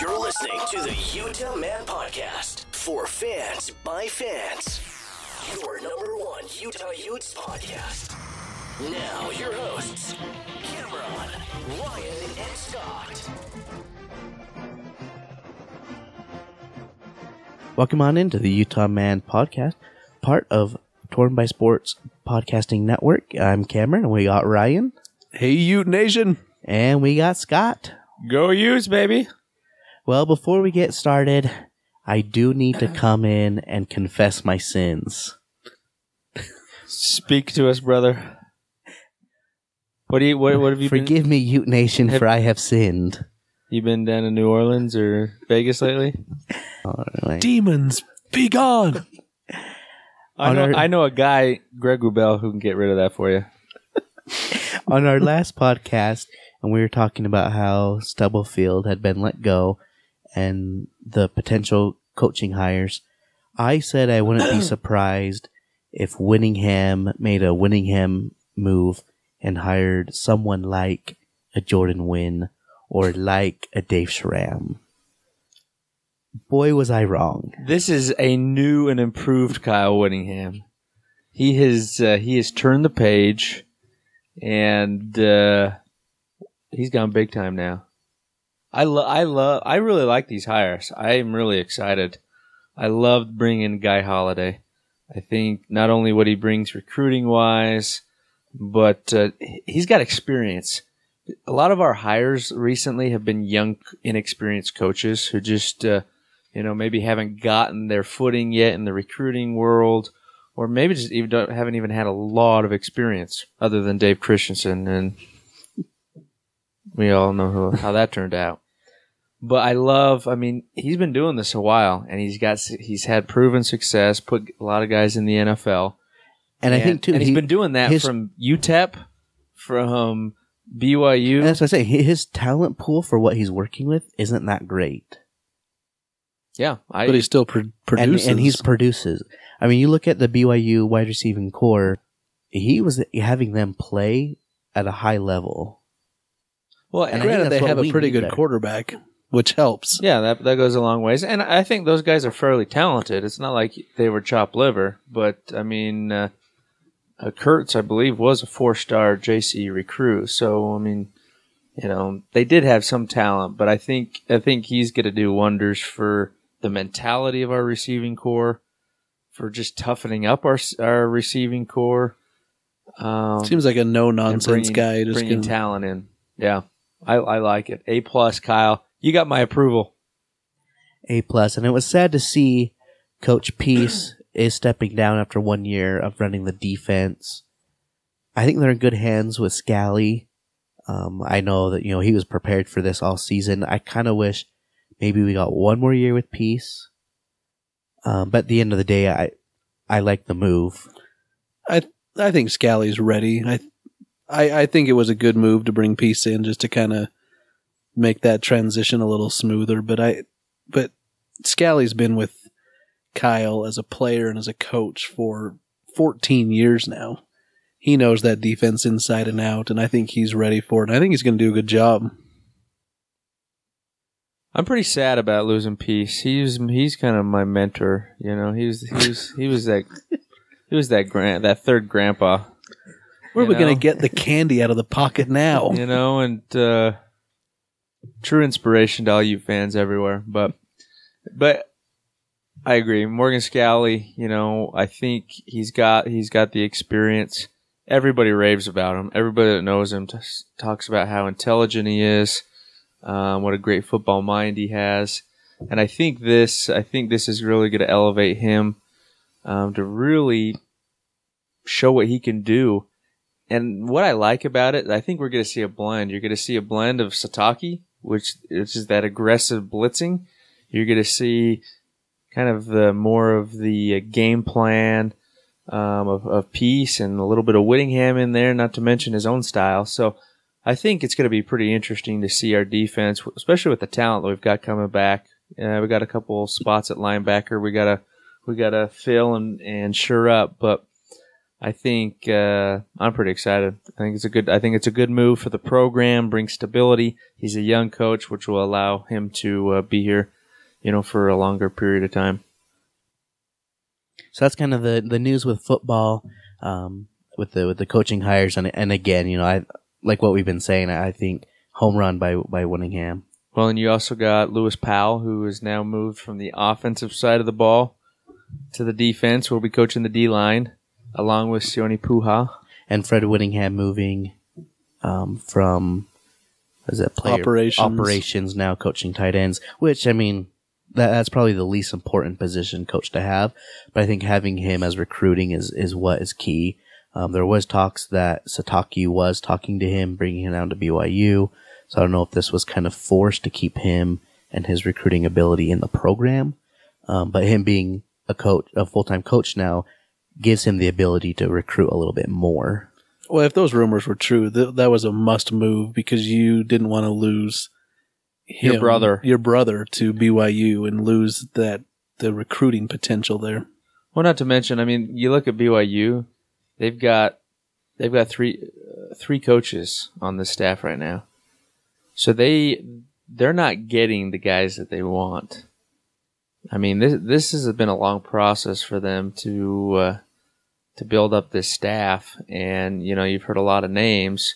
You're listening to the Utah Man Podcast for fans by fans. Your number one Utah Utes podcast. Now, your hosts, Cameron, Ryan, and Scott. Welcome on into the Utah Man Podcast, part of Torn by Sports Podcasting Network. I'm Cameron, and we got Ryan, Hey, Ute Nation. and we got Scott. Go use, baby. Well, before we get started, I do need to come in and confess my sins. Speak to us, brother. What do you what, what have you Forgive me, Ute Nation, Have- for I have sinned. you been down in New Orleans or Vegas lately? Alright. Demons, be gone. I know our- I know a guy, Greg Wrubell, who can get rid of that for you. on our last podcast, and we were talking about how Stubblefield had been let go and the potential coaching hires. I said I wouldn't be surprised if Whittingham made a Whittingham move and hired someone like a Jordan Wynn or like a Dave Schramm. Boy, was I wrong. This is a new and improved Kyle Whittingham. He has uh, he has turned the page, and uh, he's gone big time now. I love I love I really like these hires. I am really excited. I loved bringing Guy Holliday. I think not only what he brings recruiting wise, but uh, he's got experience. A lot of our hires recently have been young, inexperienced coaches who just uh, you know, maybe haven't gotten their footing yet in the recruiting world, or maybe just even haven't even had a lot of experience other than Dave Christensen, and we all know who, how that turned out. But I love. I mean, he's been doing this a while, and he's got he's had proven success. Put a lot of guys in the NFL, And, I think too, and he's he- been doing that his- from UTEP, from BYU. And that's I say. His talent pool for what he's working with isn't that great. yeah, I But he still pro- and, produces. and he's produces. I mean, you look at the BYU wide receiving core; he was having them play at a high level. Well, and and I think Granted, they have a pretty good there. quarterback, which helps. Yeah, that that goes a long ways, and I think those guys are fairly talented. It's not like they were chopped liver, but I mean, uh, uh, Kurtz, I believe, was a four-star JC recruit. So I mean, you know, they did have some talent, but I think I think he's going to do wonders for the mentality of our receiving core, for just toughening up our our receiving core. Um, Seems like a no nonsense guy. Just bringing gonna, talent in. Yeah, I, I like it. A plus, Kyle. You got my approval. A plus, and it was sad to see Coach Pease is stepping down after one year of running the defense. I think they're in good hands with Scalley. Um, I know that you know he was prepared for this all season. I kind of wish maybe we got one more year with Pease. Um, but at the end of the day, I I like the move. I I think Scalley's ready. I, I I think it was a good move to bring Pease in just to kind of make that transition a little smoother. But I but Scalley's been with Kyle as a player and as a coach for 14 years now. He knows that defense inside and out, and I think he's ready for it. I think he's going to do a good job. I'm pretty sad about losing Pease. He's he's kind of my mentor. You know, he was he was he was that he was that grand that third grandpa. Where are we going to get the candy out of the pocket now? You know, and uh, true inspiration to all you fans everywhere. But but I agree. Morgan Scalley. You know, I think he's got he's got the experience. Everybody raves about him. Everybody that knows him t- talks about how intelligent he is. Um, what a great football mind he has. And I think this, I think this is really going to elevate him um, to really show what he can do. And what I like about it, I think we're going to see a blend. You're going to see a blend of Sitake, which, is that aggressive blitzing. You're going to see kind of the more of the uh, game plan um, of, of Pease and a little bit of Whittingham in there, not to mention his own style. So I think it's going to be pretty interesting to see our defense, especially with the talent that we've got coming back. Uh, we got a couple spots at linebacker. We got to we got to fill and and sure up, but I think uh, I'm pretty excited. I think it's a good. I think it's a good move for the program. Brings stability. He's a young coach, which will allow him to uh, be here, you know, for a longer period of time. So that's kind of the the news with football, um, with the with the coaching hires, and and again, you know, I like what we've been saying. I think home run by by Whittingham. Well, and you also got Lewis Powell, who has now moved from the offensive side of the ball to the defense. Will be coaching the D line along with Sione Po'uha. and Fred Whittingham moving um, from what is it player Operations. operations now coaching tight ends, which I mean that, that's probably the least important position coach to have, but I think having him as recruiting is is what is key. Um, there was talks that Sitake was talking to him, bringing him down to BYU. So I don't know if this was kind of forced to keep him and his recruiting ability in the program. Um, but him being a coach, a full time coach now, gives him the ability to recruit a little bit more. Well, if those rumors were true, th- that was a must move because you didn't want to lose Your brother. your brother to BYU and lose that the recruiting potential there. Well, not to mention, I mean, you look at BYU; they've got they've got three uh, three coaches on the staff right now, so they they're not getting the guys that they want. I mean, this this has been a long process for them to uh, to build up this staff, and you know, you've heard a lot of names,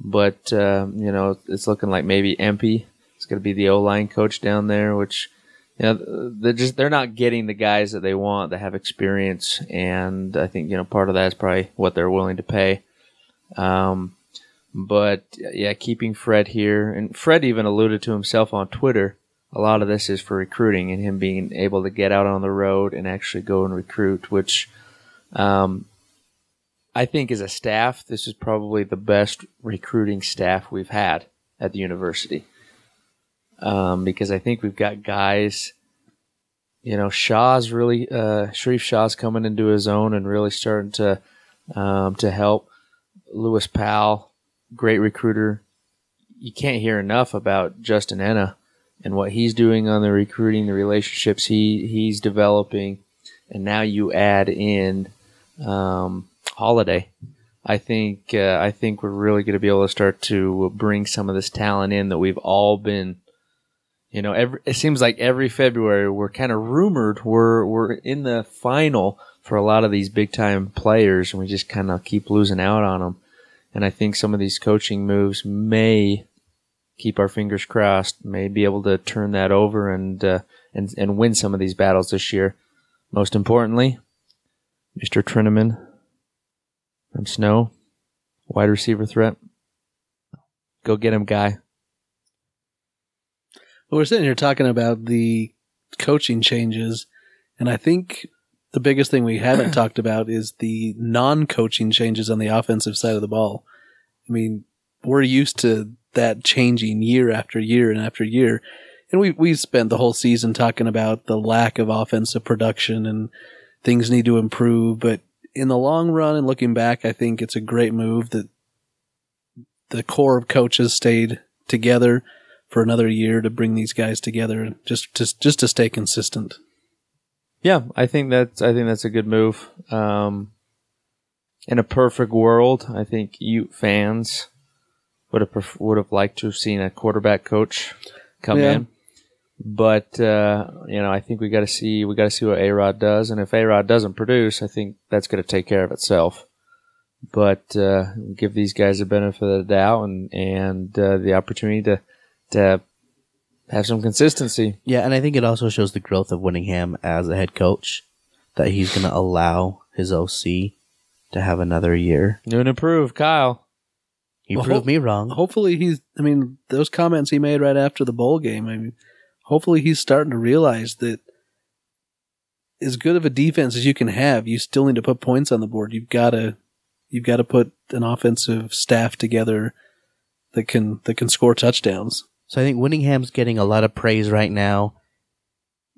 but uh, you know, it's looking like maybe Empey is going to be the O line coach down there, which you know they're just they're not getting the guys that they want that have experience, and I think you know part of that is probably what they're willing to pay. Um, but yeah, keeping Fred here, and Fred even alluded to himself on Twitter. A lot of this is for recruiting and him being able to get out on the road and actually go and recruit, which um, I think as a staff, this is probably the best recruiting staff we've had at the university um, because I think we've got guys. You know, Shah's really uh, Sharrieff Shah's coming into his own and really starting to um, to help. Lewis Powell, great recruiter. You can't hear enough about Justin Ena and what he's doing on the recruiting, the relationships he he's developing, and now you add in um, Holliday. I think uh, I think we're really going to be able to start to bring some of this talent in that we've all been you know, every it seems like every February we're kind of rumored we're we're in the final for a lot of these big time players, and we just kind of keep losing out on them. And I think some of these coaching moves may keep our fingers crossed, may be able to turn that over and uh, and and win some of these battles this year. Most importantly, Mr. Trineman from Snow, wide receiver threat. Go get him, guy. Well, we're sitting here talking about the coaching changes, and I think the biggest thing we haven't talked about is the non-coaching changes on the offensive side of the ball. I mean, we're used to that changing year after year and after year, and we we spent the whole season talking about the lack of offensive production and things need to improve. But in the long run, and looking back, I think it's a great move that the core of coaches stayed together for another year to bring these guys together just just just to stay consistent. Yeah, I think that's I think that's a good move. Um, in a perfect world, I think you fans would have pref- would have liked to have seen a quarterback coach come Yeah. in, but uh, you know I think we got to see we got to see what A Rod does, and if A Rod doesn't produce, I think that's going to take care of itself. But uh, give these guys the benefit of the doubt and and uh, the opportunity to to have some consistency. Yeah, and I think it also shows the growth of Whittingham as a head coach that he's going to allow his OC to have another year. New and improved, Kyle. He Well, proved ho- me wrong. Hopefully he's I mean those comments he made right after the bowl game. I mean hopefully he's starting to realize that as good of a defense as you can have, you still need to put points on the board. You've got to you've got to put an offensive staff together that can that can score touchdowns. So I think Whittingham's getting a lot of praise right now.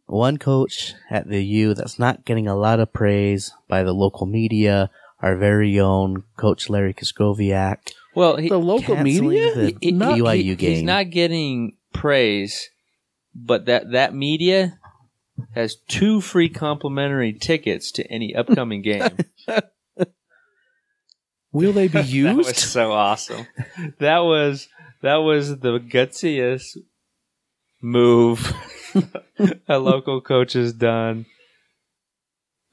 One coach at the U that's not getting a lot of praise by the local media, our very own coach Larry Krystkowiak. Well, he, The local media? the he- BYU he- game. He's not getting praise, but that that media has two free complimentary tickets to any upcoming game. Will they be used? that was so awesome. That was that was the gutsiest move a local coach has done.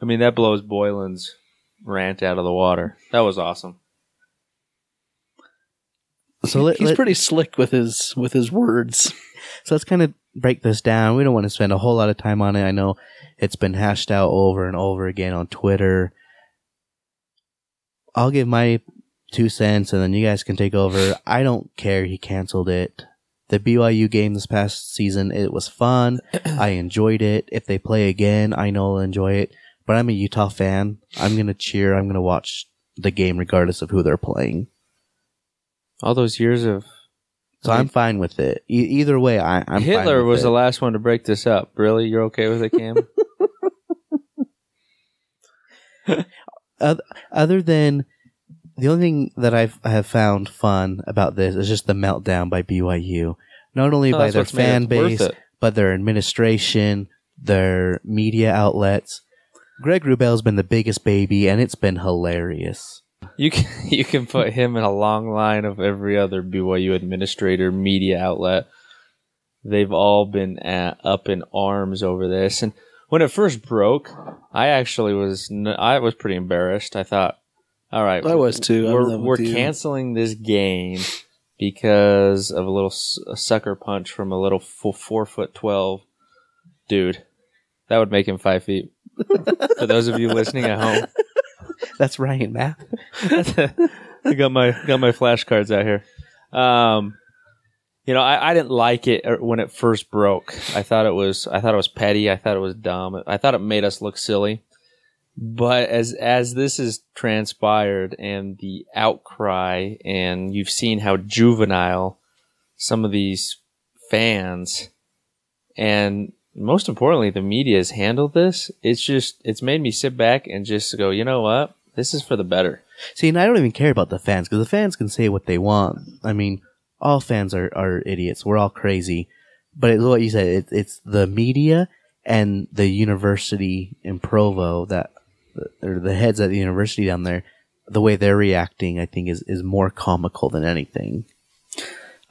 I mean, that blows Boylen's rant out of the water. That was awesome. So let, He's let- pretty slick with his with his words. So let's kind of break this down. We don't want to spend a whole lot of time on it. I know it's been hashed out over and over again on Twitter. I'll give my two cents and then you guys can take over. I don't care. He canceled it. The BYU game this past season, it was fun. I enjoyed it. If they play again, I know I'll enjoy it. But I'm a Utah fan. I'm going to cheer. I'm going to watch the game regardless of who they're playing. All those years of So I'm fine with it. E- either way, I, I'm fine Hitler was the last one to break this up. Really, you're okay with it, Cam? other than the only thing that I've I have found fun about this is just the meltdown by BYU. Not only by their fan base, but their administration, their media outlets. Greg Wrubell's been the biggest baby, and it's been hilarious. You can you can put him in a long line of every other BYU administrator, media outlet. They've all been at, up in arms over this, and when it first broke, I actually was I was pretty embarrassed. I thought, all right, I was too. We're we're canceling this game because of a little a sucker punch from a little four, four foot twelve dude. That would make him five feet. For those of you listening at home. That's Ryan Math. I got my got my flashcards out here. Um, you know, I, I didn't like it er, when it first broke. I thought it was I thought it was petty. I thought it was dumb. I thought it made us look silly. But as as this has transpired and the outcry, and you've seen how juvenile some of these fans and most importantly the media has handled this, it's just it's made me sit back and just go, you know what? This is for the better. See, and I don't even care about the fans because the fans can say what they want. I mean, all fans are, are idiots. We're all crazy. But it's what you said. It, it's the media and the university in Provo that, or the heads at the university down there, the way they're reacting, I think, is, is more comical than anything.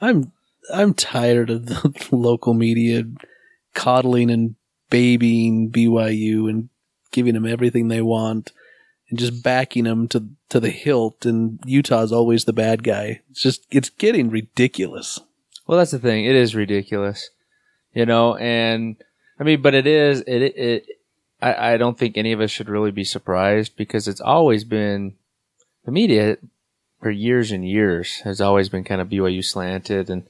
I'm I'm tired of the local media coddling and babying BYU and giving them everything they want and just backing them to to the hilt. And Utah's always the bad guy. It's just it's getting ridiculous. Well, that's the thing. It is ridiculous, you know. And I mean, but it is. It. It. it I, I don't think any of us should really be surprised because it's always been the media for years and years has always been kind of BYU slanted, and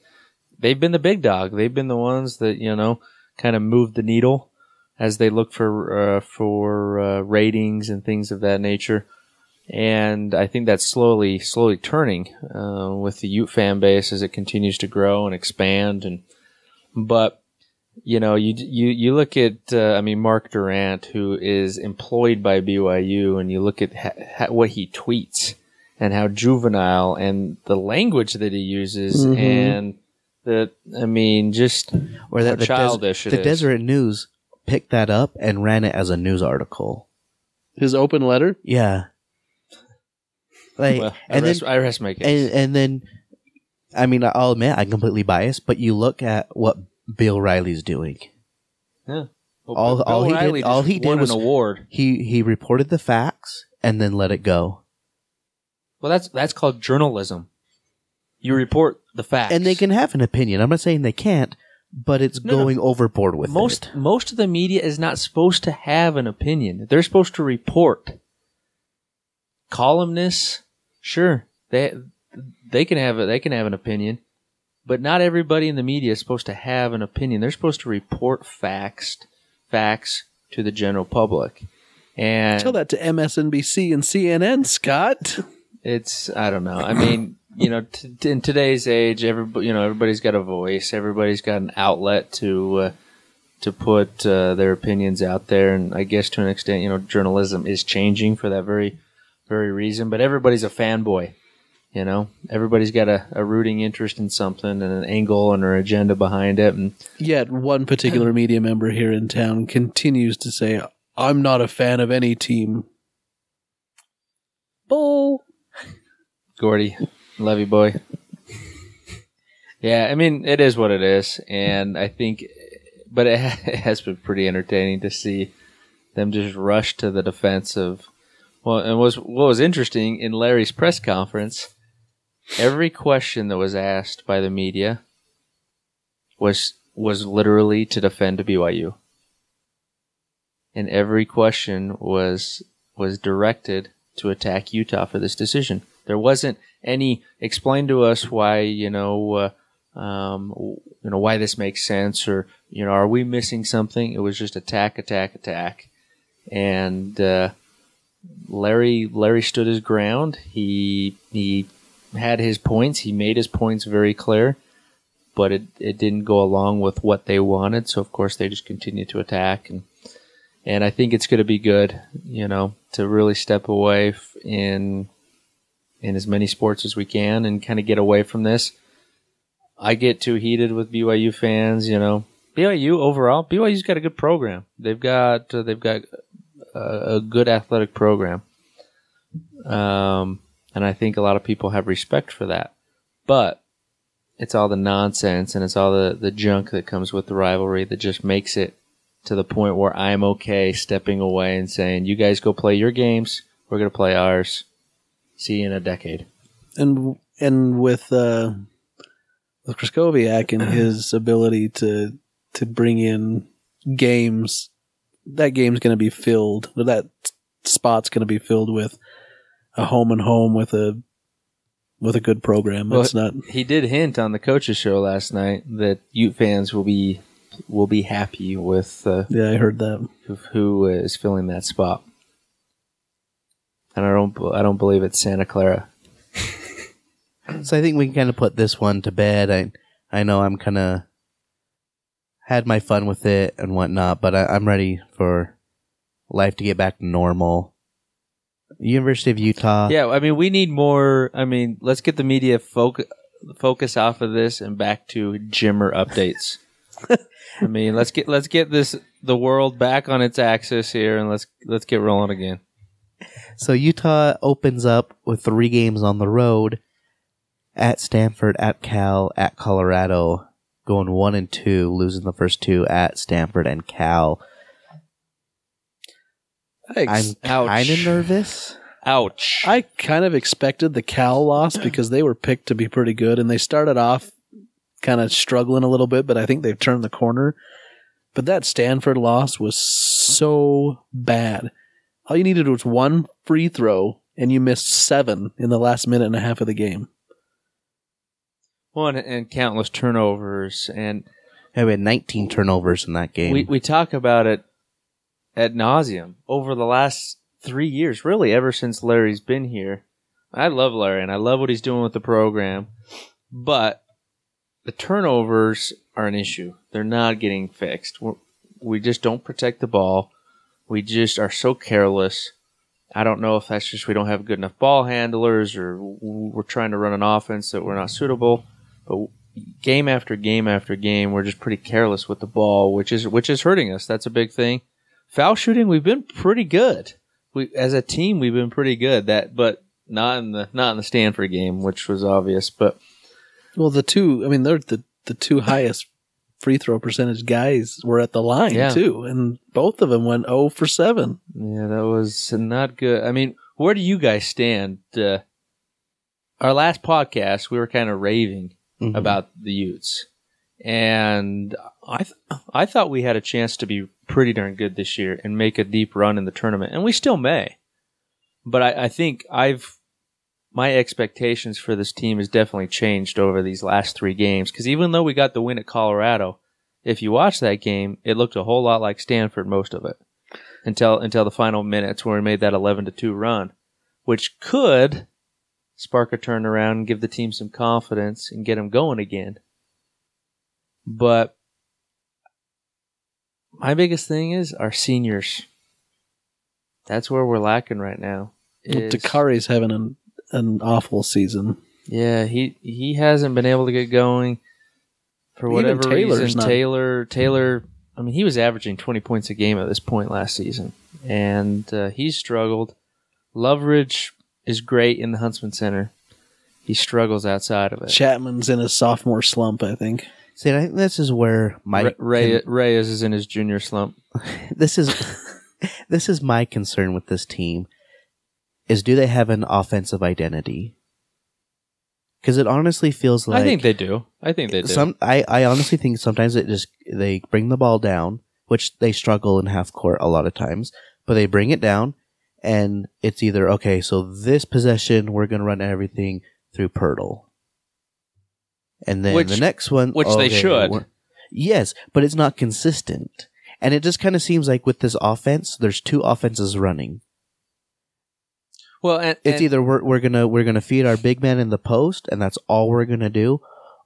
they've been the big dog. They've been the ones that you know kind of moved the needle as they look for uh, for uh, ratings and things of that nature. And I think that's slowly, slowly turning uh, with the Ute fan base as it continues to grow and expand. And but you know, you you you look at uh, I mean Mark Durant, who is employed by BYU, and you look at ha- ha- what he tweets and how juvenile and the language that he uses, Mhm. and the I mean just Or that the, childish Des- it the. Deseret News picked that up and ran it as a news article. His open letter. Yeah. Like, well, I and then I rest my case. and and then I mean I'll admit I'm completely biased, but you look at what Bill Riley's doing. yeah. all- all he did- all he did was- an award. He he reported the facts and then let it go. Well, that's that's called journalism. You report the facts, And they can have an opinion. I'm not saying they can't, but it's No, no. going overboard with most it. most of the media is not supposed to have an opinion. They're supposed to report. Columnists, sure, they they can have a, they can have an opinion, but not everybody in the media is supposed to have an opinion. They're supposed to report facts facts to the general public. And Tell that to MSNBC and CNN, Scott. it's I don't know. I mean, you know, t- t- in today's age, everybody, you know, everybody's got a voice. Everybody's got an outlet to uh, to put uh, their opinions out there, and I guess to an extent, you know, journalism is changing for that very very reason. But everybody's a fanboy. You know, everybody's got a, a rooting interest in something and an angle and an agenda behind it, and Yet one particular media member here in town continues to say, "I'm not a fan of any team." Bull. Gordy, love you, boy. Yeah, I mean, it is what it is, and I think, but it, it has been pretty entertaining to see them just rush to the defense of. Well, and was what was interesting in Larry's press conference. Every question that was asked by the media was was literally to defend BYU, and every question was was directed to attack Utah for this decision. There wasn't any explain to us why you know uh, um, you know why this makes sense or you know are we missing something? It was just attack, attack, attack, and uh, Larry Larry stood his ground. He he had his points. He made his points very clear, but it it didn't go along with what they wanted. So of course they just continued to attack and and I think it's going to be good, you know, to really step away in in as many sports as we can and kind of get away from this. I get too heated with BYU fans, you know. BYU overall, BYU's got a good program. They've got uh, they've got a, a good athletic program, um, and I think a lot of people have respect for that. But it's all the nonsense and it's all the the junk that comes with the rivalry that just makes it to the point where I'm okay stepping away and saying, "You guys go play your games. We're gonna play ours. See in a decade." and and with uh, with Krystkowiak and his ability to to bring in games, that game's going to be filled. That spot's going to be filled with a home and home with a with a good program. Well, not. He did hint on the coaches show last night that Ute fans will be will be happy with uh, Yeah, I heard that. who, who is filling that spot. And I don't I don't believe it's Santa Clara. So I think we can kind of put this one to bed. I I know I'm kind of had my fun with it and whatnot, but I, I'm ready for life to get back to normal. University of Utah. Yeah, I mean, we need more. I mean, let's get the media focus focus off of this and back to Jimmer updates. I mean, let's get let's get this the world back on its axis here, and let's let's get rolling again. So Utah opens up with three games on the road at Stanford, at Cal, at Colorado, going one and two, losing the first two at Stanford and Cal. I, ex- I'm kind of nervous. Ouch! I kind of expected the Cal loss because they were picked to be pretty good, and they started off kind of struggling a little bit, but I think they've turned the corner. But that Stanford loss was so bad. All you needed was one free throw, and you missed seven in the last minute and a half of the game. One and countless turnovers, and Yeah, we had 19 turnovers in that game. we we talk about it at nauseum over the last three years, really ever since Larry's been here. I love Larry and I love what he's doing with the program, but the turnovers are an issue. They're not getting fixed. We're, we just don't protect the ball. We just are so careless. I don't know if that's just we don't have good enough ball handlers or we're trying to run an offense that we're not suitable. But game after game after game, we're just pretty careless with the ball, which is which is hurting us. That's a big thing. Foul shooting, we've been pretty good. We as a team, we've been pretty good. That, but not in the not in the Stanford game, which was obvious. But Well, the two, I mean, they're the, the two highest free throw percentage guys were at the line, Yeah. too, and both of them went 0 for 7. yeah, that was not good. I mean, where do you guys stand? Uh, our last podcast, we were kind of raving Mhm. about the Utes, and I th- I thought we had a chance to be pretty darn good this year and make a deep run in the tournament, and we still may. But I, I think I've my expectations for this team has definitely changed over these last three games because even though we got the win at Colorado, if you watch that game, it looked a whole lot like Stanford most of it until until the final minutes where we made that eleven to two run, which could spark a turnaround and give the team some confidence and get them going again. But my biggest thing is our seniors. That's where we're lacking right now. Well, is- having an, an awful season. yeah, he he hasn't been able to get going for whatever Taylor's reason. not- Taylor Taylor, I mean, he was averaging twenty points a game at this point last season, and uh, he's struggled. Loveridge is great in the Huntsman Center, he struggles outside of it. Chapman's in a sophomore slump, I think. See, I think this is where my Ray, Ray Reyes is in his junior slump. this is this is my concern with this team is do they have an offensive identity? Because it honestly feels like I think they do. I think they do. some. I, I honestly think sometimes it just they bring the ball down, which they struggle in half court a lot of times, but they bring it down, and it's either okay. So this possession we're gonna run everything through Poeltl, and then Which- the next one, which they should. Yes, but it's not consistent, and it just kind of seems like with this offense, there's two offenses running. Well, and, It's and- either we're we're gonna we're gonna feed our big man in the post, and that's all we're gonna do,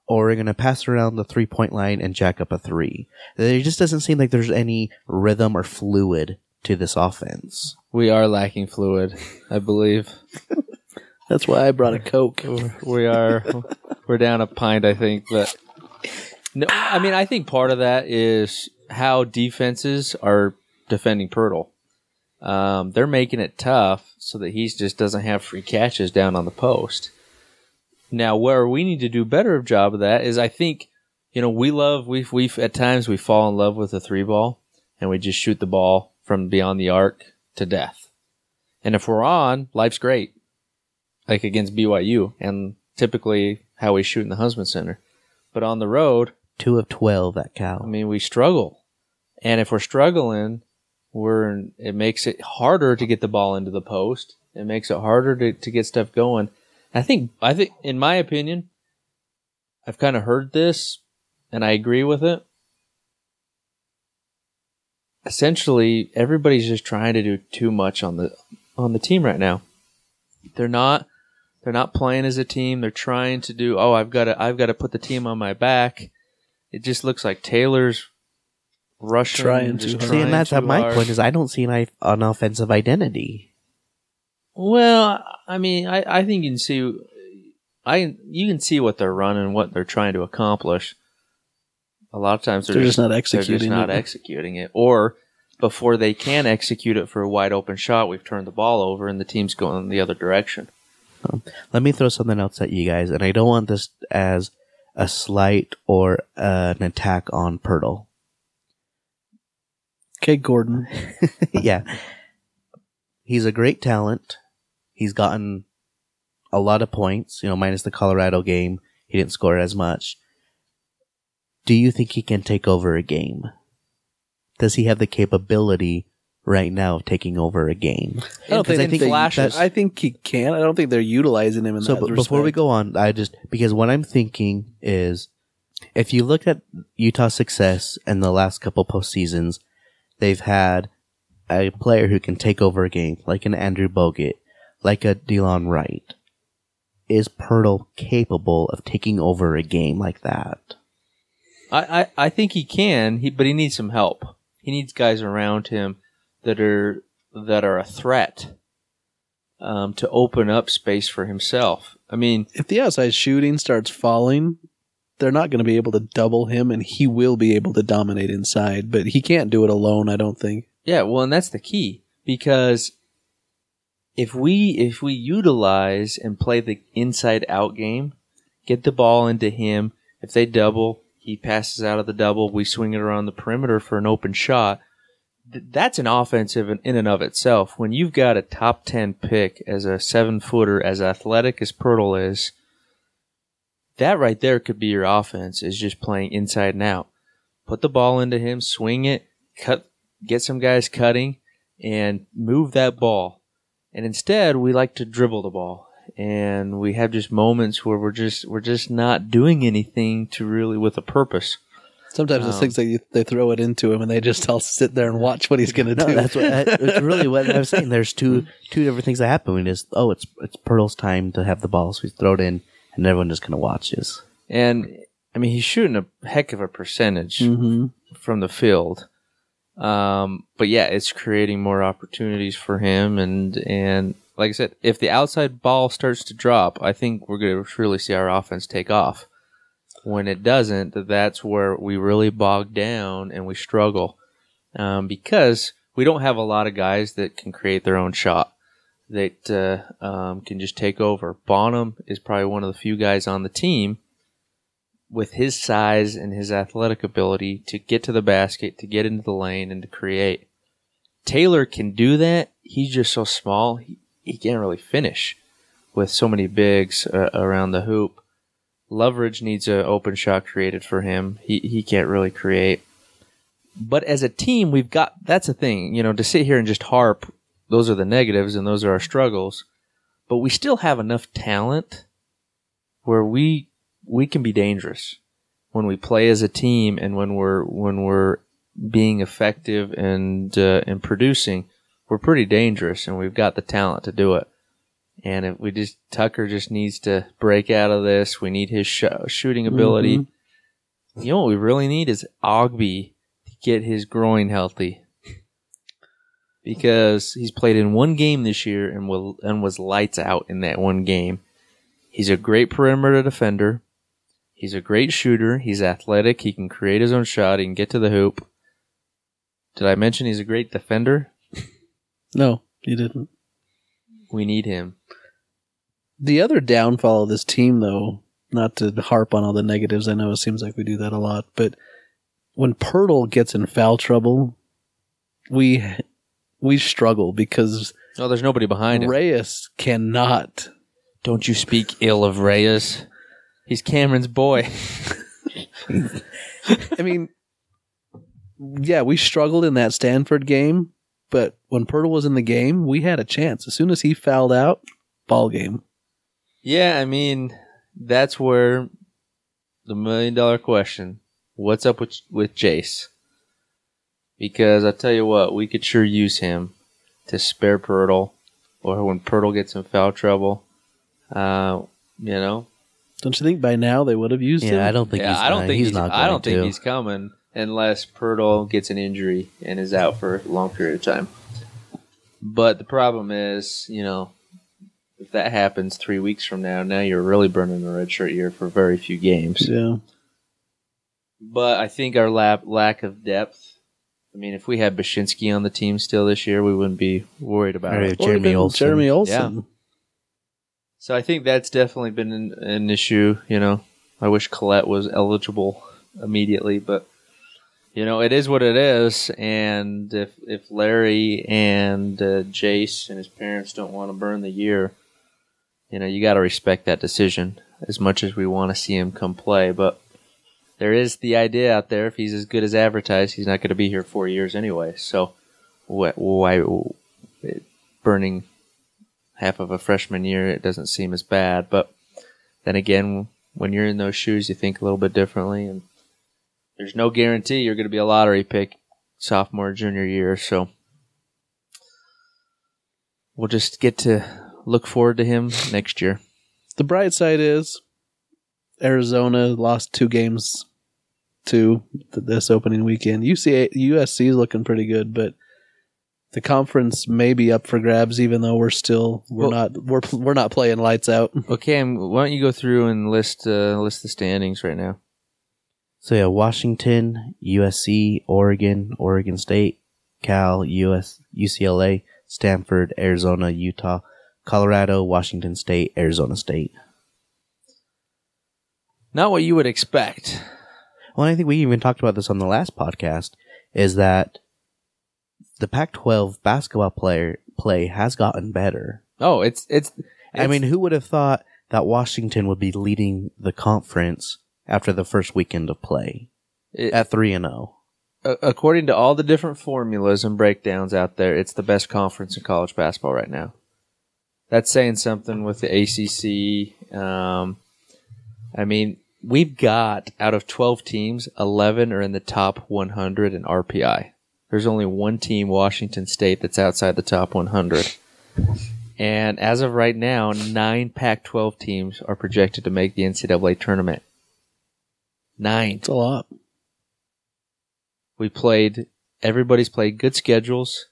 or we're gonna pass around the three point line and jack up a three. It just doesn't seem like there's any rhythm or fluid to this offense. we are lacking fluid. I believe That's why I brought a Coke. we are. we're down a pint, I think. But no, I mean, I think part of that is how defenses are defending Poeltl. Um, they're making it tough so that he just doesn't have free catches down on the post. Now, where we need to do better of job of that is, I think, you know, we love we've we've at times we fall in love with a three ball and we just shoot the ball from beyond the arc to death. And if we're on, life's great, like against BYU, and typically how we shoot in the Huntsman Center. But on the road, Two of twelve at Cal. I mean, we struggle. And if we're struggling, we're it makes it harder to get the ball into the post. It makes it harder to, to get stuff going. I think I think in my opinion, I've kind of heard this and I agree with it. Essentially, everybody's just trying to do too much on the on the team right now. They're not they're not playing as a team. They're trying to do, oh, I've got to I've got to put the team on my back. It just looks like Taylor's rushing, Trying just too See, and that's too at my hard. point is I don't see an, an offensive identity. Well, I mean, I, I think you can see, I you can see what they're running, what they're trying to accomplish. A lot of times they're, They're just not They're executing just not it. executing it, or before they can execute it for a wide open shot, we've turned the ball over and the team's going the other direction. Let me throw something else at you guys, and I don't want this as a slight or uh, an attack on Poeltl. Okay, Gordon. yeah. He's a great talent. He's gotten a lot of points, you know, minus the Colorado game. He didn't score as much. Do you think he can take over a game? Does he have the capability right now of taking over a game? I don't think, I think flashes. I think he can. I don't think they're utilizing him in So that b- before we go on, I just because what I'm thinking is, if you look at Utah's success in the last couple postseasons, they've had a player who can take over a game, like an Andrew Bogut, like a Delon Wright. Is Poeltl capable of taking over a game like that? I, I, I think he can, he, but he needs some help. He needs guys around him that are that are a threat um, to open up space for himself. I mean, if the outside shooting starts falling, they're not going to be able to double him, and he will be able to dominate inside. But he can't do it alone. I don't think. Yeah, well, and that's the key because if we if we utilize and play the inside out game, get the ball into him. If they double, he passes out of the double. We swing it around the perimeter for an open shot. Th- That's an offensive in, in and of itself. When you've got a top ten pick as a seven footer, as athletic as Poeltl is, that right there could be your offense. Is just playing inside and out. Put the ball into him, swing it, cut get some guys cutting and move that ball. And instead, we like to dribble the ball. And we have just moments where we're just we're just not doing anything to really with a purpose. Sometimes Um, it's things like you, they throw it into him, and they just all sit there and watch what he's going to No, do. that's what that's really what I was saying. There's two two different things that happen. We just oh, it's it's Poeltl's time to have the ball, so we throw it in, and everyone just kind of watches. And I mean, he's shooting a heck of a percentage hmm from the field. Um, but yeah, it's creating more opportunities for him. And, and like I said, if the outside ball starts to drop, I think we're going to really see our offense take off. When it doesn't, that's where we really bog down and we struggle. Um, because we don't have a lot of guys that can create their own shot. That uh, um, can just take over. Bonam is probably one of the few guys on the team with his size and his athletic ability to get to the basket, to get into the lane, and to create. Taylor can do that. He's just so small. He, he can't really finish with so many bigs uh, around the hoop. Loveridge needs an open shot created for him. He he can't really create. But as a team, we've got that's a thing, you know, to sit here and just harp, those are the negatives and those are our struggles. But we still have enough talent where we we can be dangerous when we play as a team and when we're when we're being effective and uh, and producing. We're pretty dangerous, and we've got the talent to do it. And if we just Tucker just needs to break out of this. We need his sh- shooting ability. Mm-hmm. You know what we really need is Ogbe to get his groin healthy. Because he's played in one game this year and will and was lights out in that one game. He's a great perimeter defender. He's a great shooter. He's athletic. He can create his own shot. He can get to the hoop. Did I mention he's a great defender? No, you didn't. We need him. The other downfall of this team, though, not to harp on all the negatives, I know it seems like we do that a lot, but when Poeltl gets in foul trouble, we we struggle because Oh, there's nobody behind him. Reyes cannot. Don't you speak ill of Reyes. He's Cameron's boy. I mean, yeah, we struggled in that Stanford game, but when Poeltl was in the game, we had a chance. As soon as he fouled out, ball game. Yeah, I mean, that's where the million dollar question: What's up with with Jace? Because I tell you what, we could sure use him to spare Poeltl, or when Poeltl gets in foul trouble. Uh, you know, Don't you think by now they would have used him? Yeah, I don't think yeah, he's. I don't think he's, he's, not. I don't going think to. he's coming unless Poeltl gets an injury and is out for a long period of time. But the problem is, you know, if that happens three weeks from now, now you're really burning a red shirt year for very few games. Yeah. But I think our lap, lack of depth. I mean, if we had Bachynski on the team still this year, we wouldn't be worried about Or it. Jeremy Or even Olsen. Jeremy Olsen. So I think that's definitely been an, an issue. You know, I wish Collette was eligible immediately, but you know, it is what it is. And if if Larry and uh, Jace and his parents don't want to burn the year, you know, you got to respect that decision. As much as we want to see him come play, but there is the idea out there: if he's as good as advertised, he's not going to be here four years anyway. So why, burning half of a freshman year, it doesn't seem as bad. But then again, when you're in those shoes, you think a little bit differently. And there's no guarantee you're going to be a lottery pick sophomore, junior year. So we'll just get to look forward to him next year. The bright side is Arizona lost two games to th- this opening weekend. UCA, USC is looking pretty good, but the conference may be up for grabs, even though we're still we're Well- not we're we're not playing lights out. Okay, Cam, why don't you go through and list uh, list the standings right now? So yeah, Washington, USC, Oregon, Oregon State, Cal, US, UCLA, Stanford, Arizona, Utah, Colorado, Washington State, Arizona State. Not what you would expect. Well, I think we even talked about this on the last podcast. Is that the Pac-12 basketball player play has gotten better. Oh, it's it's. I mean, who would have thought that Washington would be leading the conference after the first weekend of play it, at three and oh? zero? according to all the different formulas and breakdowns out there, it's the best conference in college basketball right now. That's saying something with the ACC. Um, I mean, we've got out of 12 teams, 11 are in the top 100 in RPI. There's only one team, Washington State, that's outside the top 100. And as of right now, nine Pac 12 teams are projected to make the NCAA tournament. Nine It's a lot. we played everybody's played good schedules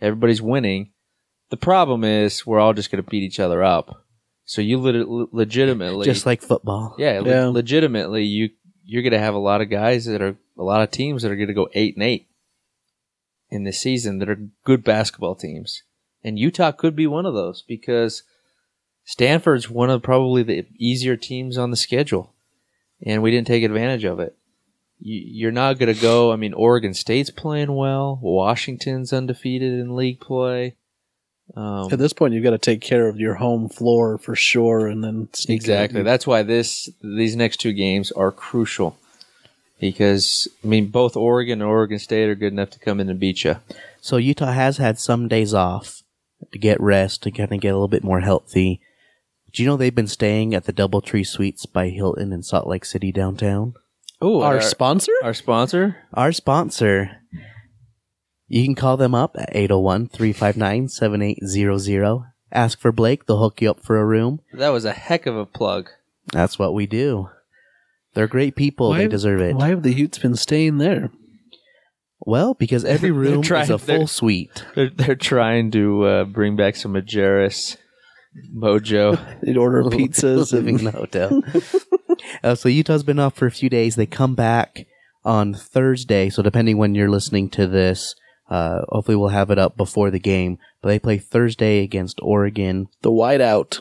everybody's winning the problem is we're all just going to beat each other up so you lit- legitimately Just like football. yeah, le- Yeah. legitimately you you're going to have a lot of guys that are a lot of teams that are going to go 8 and 8 in this season that are good basketball teams and Utah could be one of those because Stanford's one of probably the easier teams on the schedule, and we didn't take advantage of it. You- You're not going to go. I mean, Oregon State's playing well. Washington's undefeated in league play. Um, At this point, you've got to take care of your home floor for sure, and then sneak Exactly. in. That's why this these next two games are crucial. Because I mean, both Oregon and Oregon State are good enough to come in and beat you. So Utah has had some days off to get rest to kind of get a little bit more healthy. Do you know they've been staying at the DoubleTree Suites by Hilton in Salt Lake City downtown? Oh, our sponsor. our sponsor. Our sponsor. You can call them up at 801-359-7800. Ask for Blake. They'll hook you up for a room. That was a heck of a plug. That's what we do. They're great people. Why- they deserve it. Why have the Utes been staying there? Well, because every They're room trying- is a they're- full suite. They're, they're trying to uh, bring back some Majerus mojo. They'd order pizzas living in and the hotel. uh, so Utah's been off for a few days. They come back on Thursday. So depending when you're listening to this, uh, hopefully we'll have it up before the game. But they play Thursday against Oregon. the whiteout.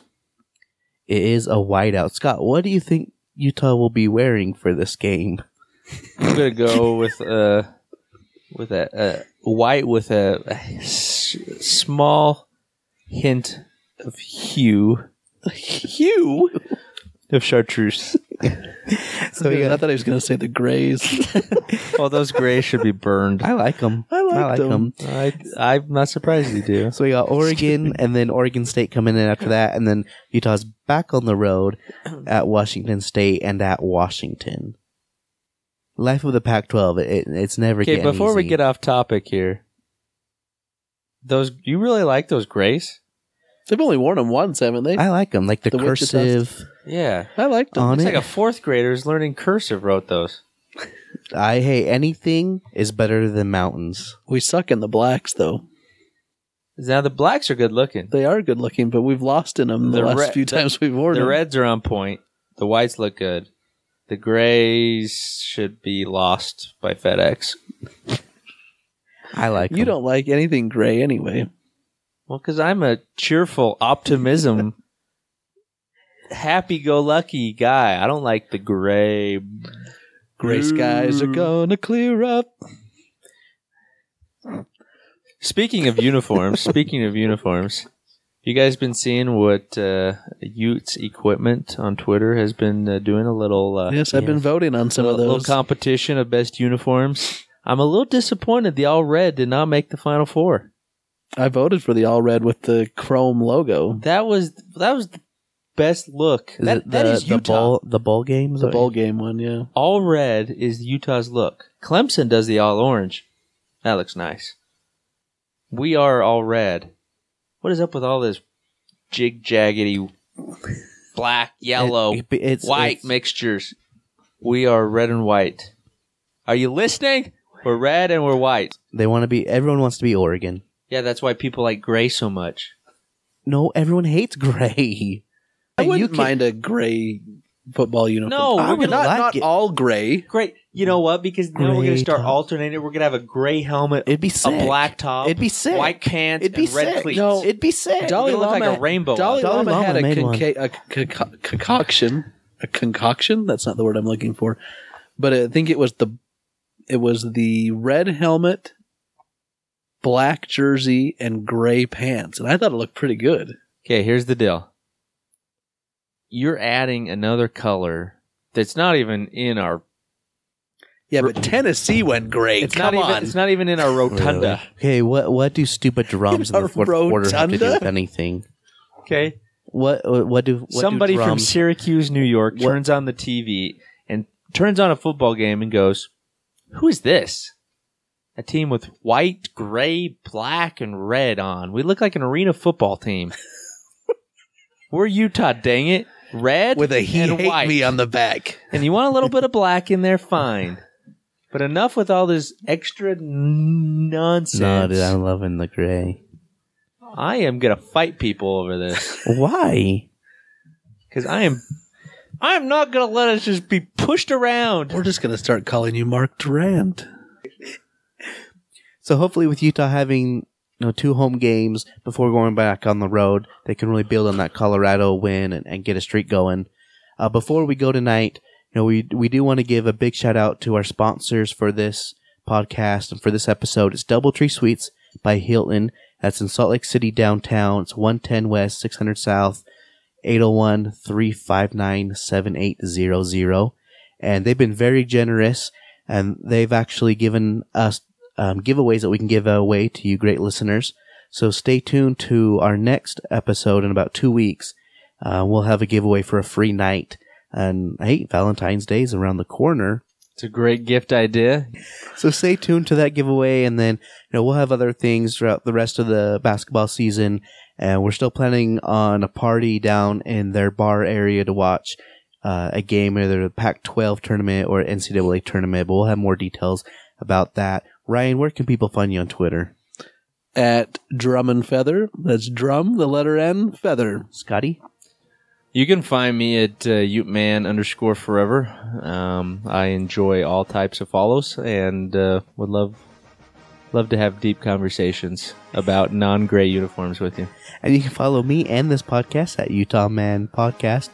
It is a whiteout. Scott, what do you think Utah will be wearing for this game? I'm gonna go with uh with a, a white with a, a s- small hint of hue Hugh. Of chartreuse. So we I thought he was going to say the Grays. Oh, those grays should be burned. I like them. I like them. I, I'm not surprised you do. So we got Oregon and then Oregon State coming in after that, and then Utah's back on the road at Washington State and at Washington. Life of the Pac-12, it, it's never Okay, getting before we get off topic here, those you really like those grays? They've only worn them once, haven't they? I like them, like the, The Wichita cursive. Yeah, I liked them. On it's it. like a fourth grader's learning cursive wrote those. I hate anything is better than mountains. We suck in the blacks, though. Now the blacks are good looking. They are good looking, but we've lost in them the, The last re- few the- times we've worn them. The them. reds are on point. The whites look good. The grays should be lost by FedEx. I like You 'em. don't like anything gray anyway. Well, because I'm a cheerful optimism, happy-go-lucky guy. I don't like the gray. Gray skies are gonna clear up. Speaking of uniforms, speaking of uniforms, you guys been seeing what uh, Utes Equipment on Twitter has been uh, doing a little uh, Yes, I've been yes. voting on some little, of those. little competition of best uniforms. I'm a little disappointed the all red did not make the final four. I voted for the all red with the chrome logo. That was that was the best look. Is that, it the, that is the Utah. bowl the bowl games? The bowl game one, yeah. All red is Utah's look. Clemson does the all orange. That looks nice. We are all red. What is up with all this jig jaggedy black, yellow, It- it- it's- white it's- mixtures? We are red and white. Are you listening? We're red and we're white. They want to be. Everyone wants to be Oregon. Yeah, that's why people like gray so much. No, everyone hates gray. I You wouldn't can- mind a gray football uniform. No, I we're would gonna not like not it. all gray. Great. You know what? Because now we're gonna start top. alternating. We're going to have a gray helmet, It'd be sick. a black top, It'd be sick. white pants, It'd be and red sick. cleats. No, It'd be sick. Dolly- Dalai It looked like Lama, a rainbow Dolly, Dalai Lama, Lama had a, made one. conca- a conco- concoction, a concoction. That's not the word I'm looking for, but I think it was the it was the red helmet, black jersey, and gray pants, and I thought it looked pretty good. Okay, here's the deal. You're adding another color that's not even in our. Yeah, but Tennessee went gray. It's Come not on, even. It's not even in our rotunda. Okay, what what do stupid drums in A the fourth quarter have to do with anything? Okay. What what what do what do Somebody from Syracuse, New York, What- turns on the TV and turns on a football game and goes, "Who is this?" A team with white, gray, black, and red on. We look like an arena football team. We're Utah, dang it. Red with a he and hate white. me on the back. and you want a little bit of black in there, fine. But enough with all this extra nonsense. No, dude, I'm loving the gray. I am gonna fight people over this Why? because I am. I am not gonna let us just be pushed around. We're just gonna start calling you Mark Durant. So hopefully, with Utah having you know two home games before going back on the road. They can really build on that Colorado win and, and get a streak going. Uh, before we go tonight, you know we we do want to give a big shout out to our sponsors for this podcast and for this episode. It's DoubleTree Suites by Hilton. That's in Salt Lake City downtown. It's 110 West, 600 South, 801 359 7800. And they've been very generous and they've actually given us um, giveaways that we can give away to you great listeners. So stay tuned to our next episode in about two weeks. Uh, we'll have a giveaway for a free night. And hey, Valentine's Day is around the corner. It's a great gift idea. So stay tuned to that giveaway, and then you know we'll have other things throughout the rest of the basketball season. And we're still planning on a party down in their bar area to watch uh, a game, either the Pac-12 tournament or NCAA tournament. But we'll have more details about that. Ryan, where can people find you on Twitter? At Drum and Feather. That's drum, the letter N, feather. Scotty? You can find me at uh, Uteman underscore forever. Um, I enjoy all types of follows and uh, would love love to have deep conversations about non gray uniforms with you. And you can follow me and this podcast at Utah Man Podcast,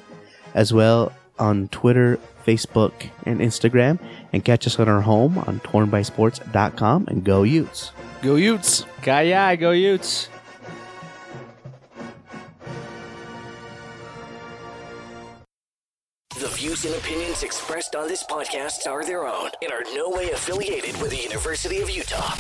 as well on Twitter, Facebook, and Instagram. And catch us on our home on tornbysports.com and go Utes. Go Utes! Kaya, go Utes! The views and opinions expressed on this podcast are their own and are no way affiliated with the University of Utah.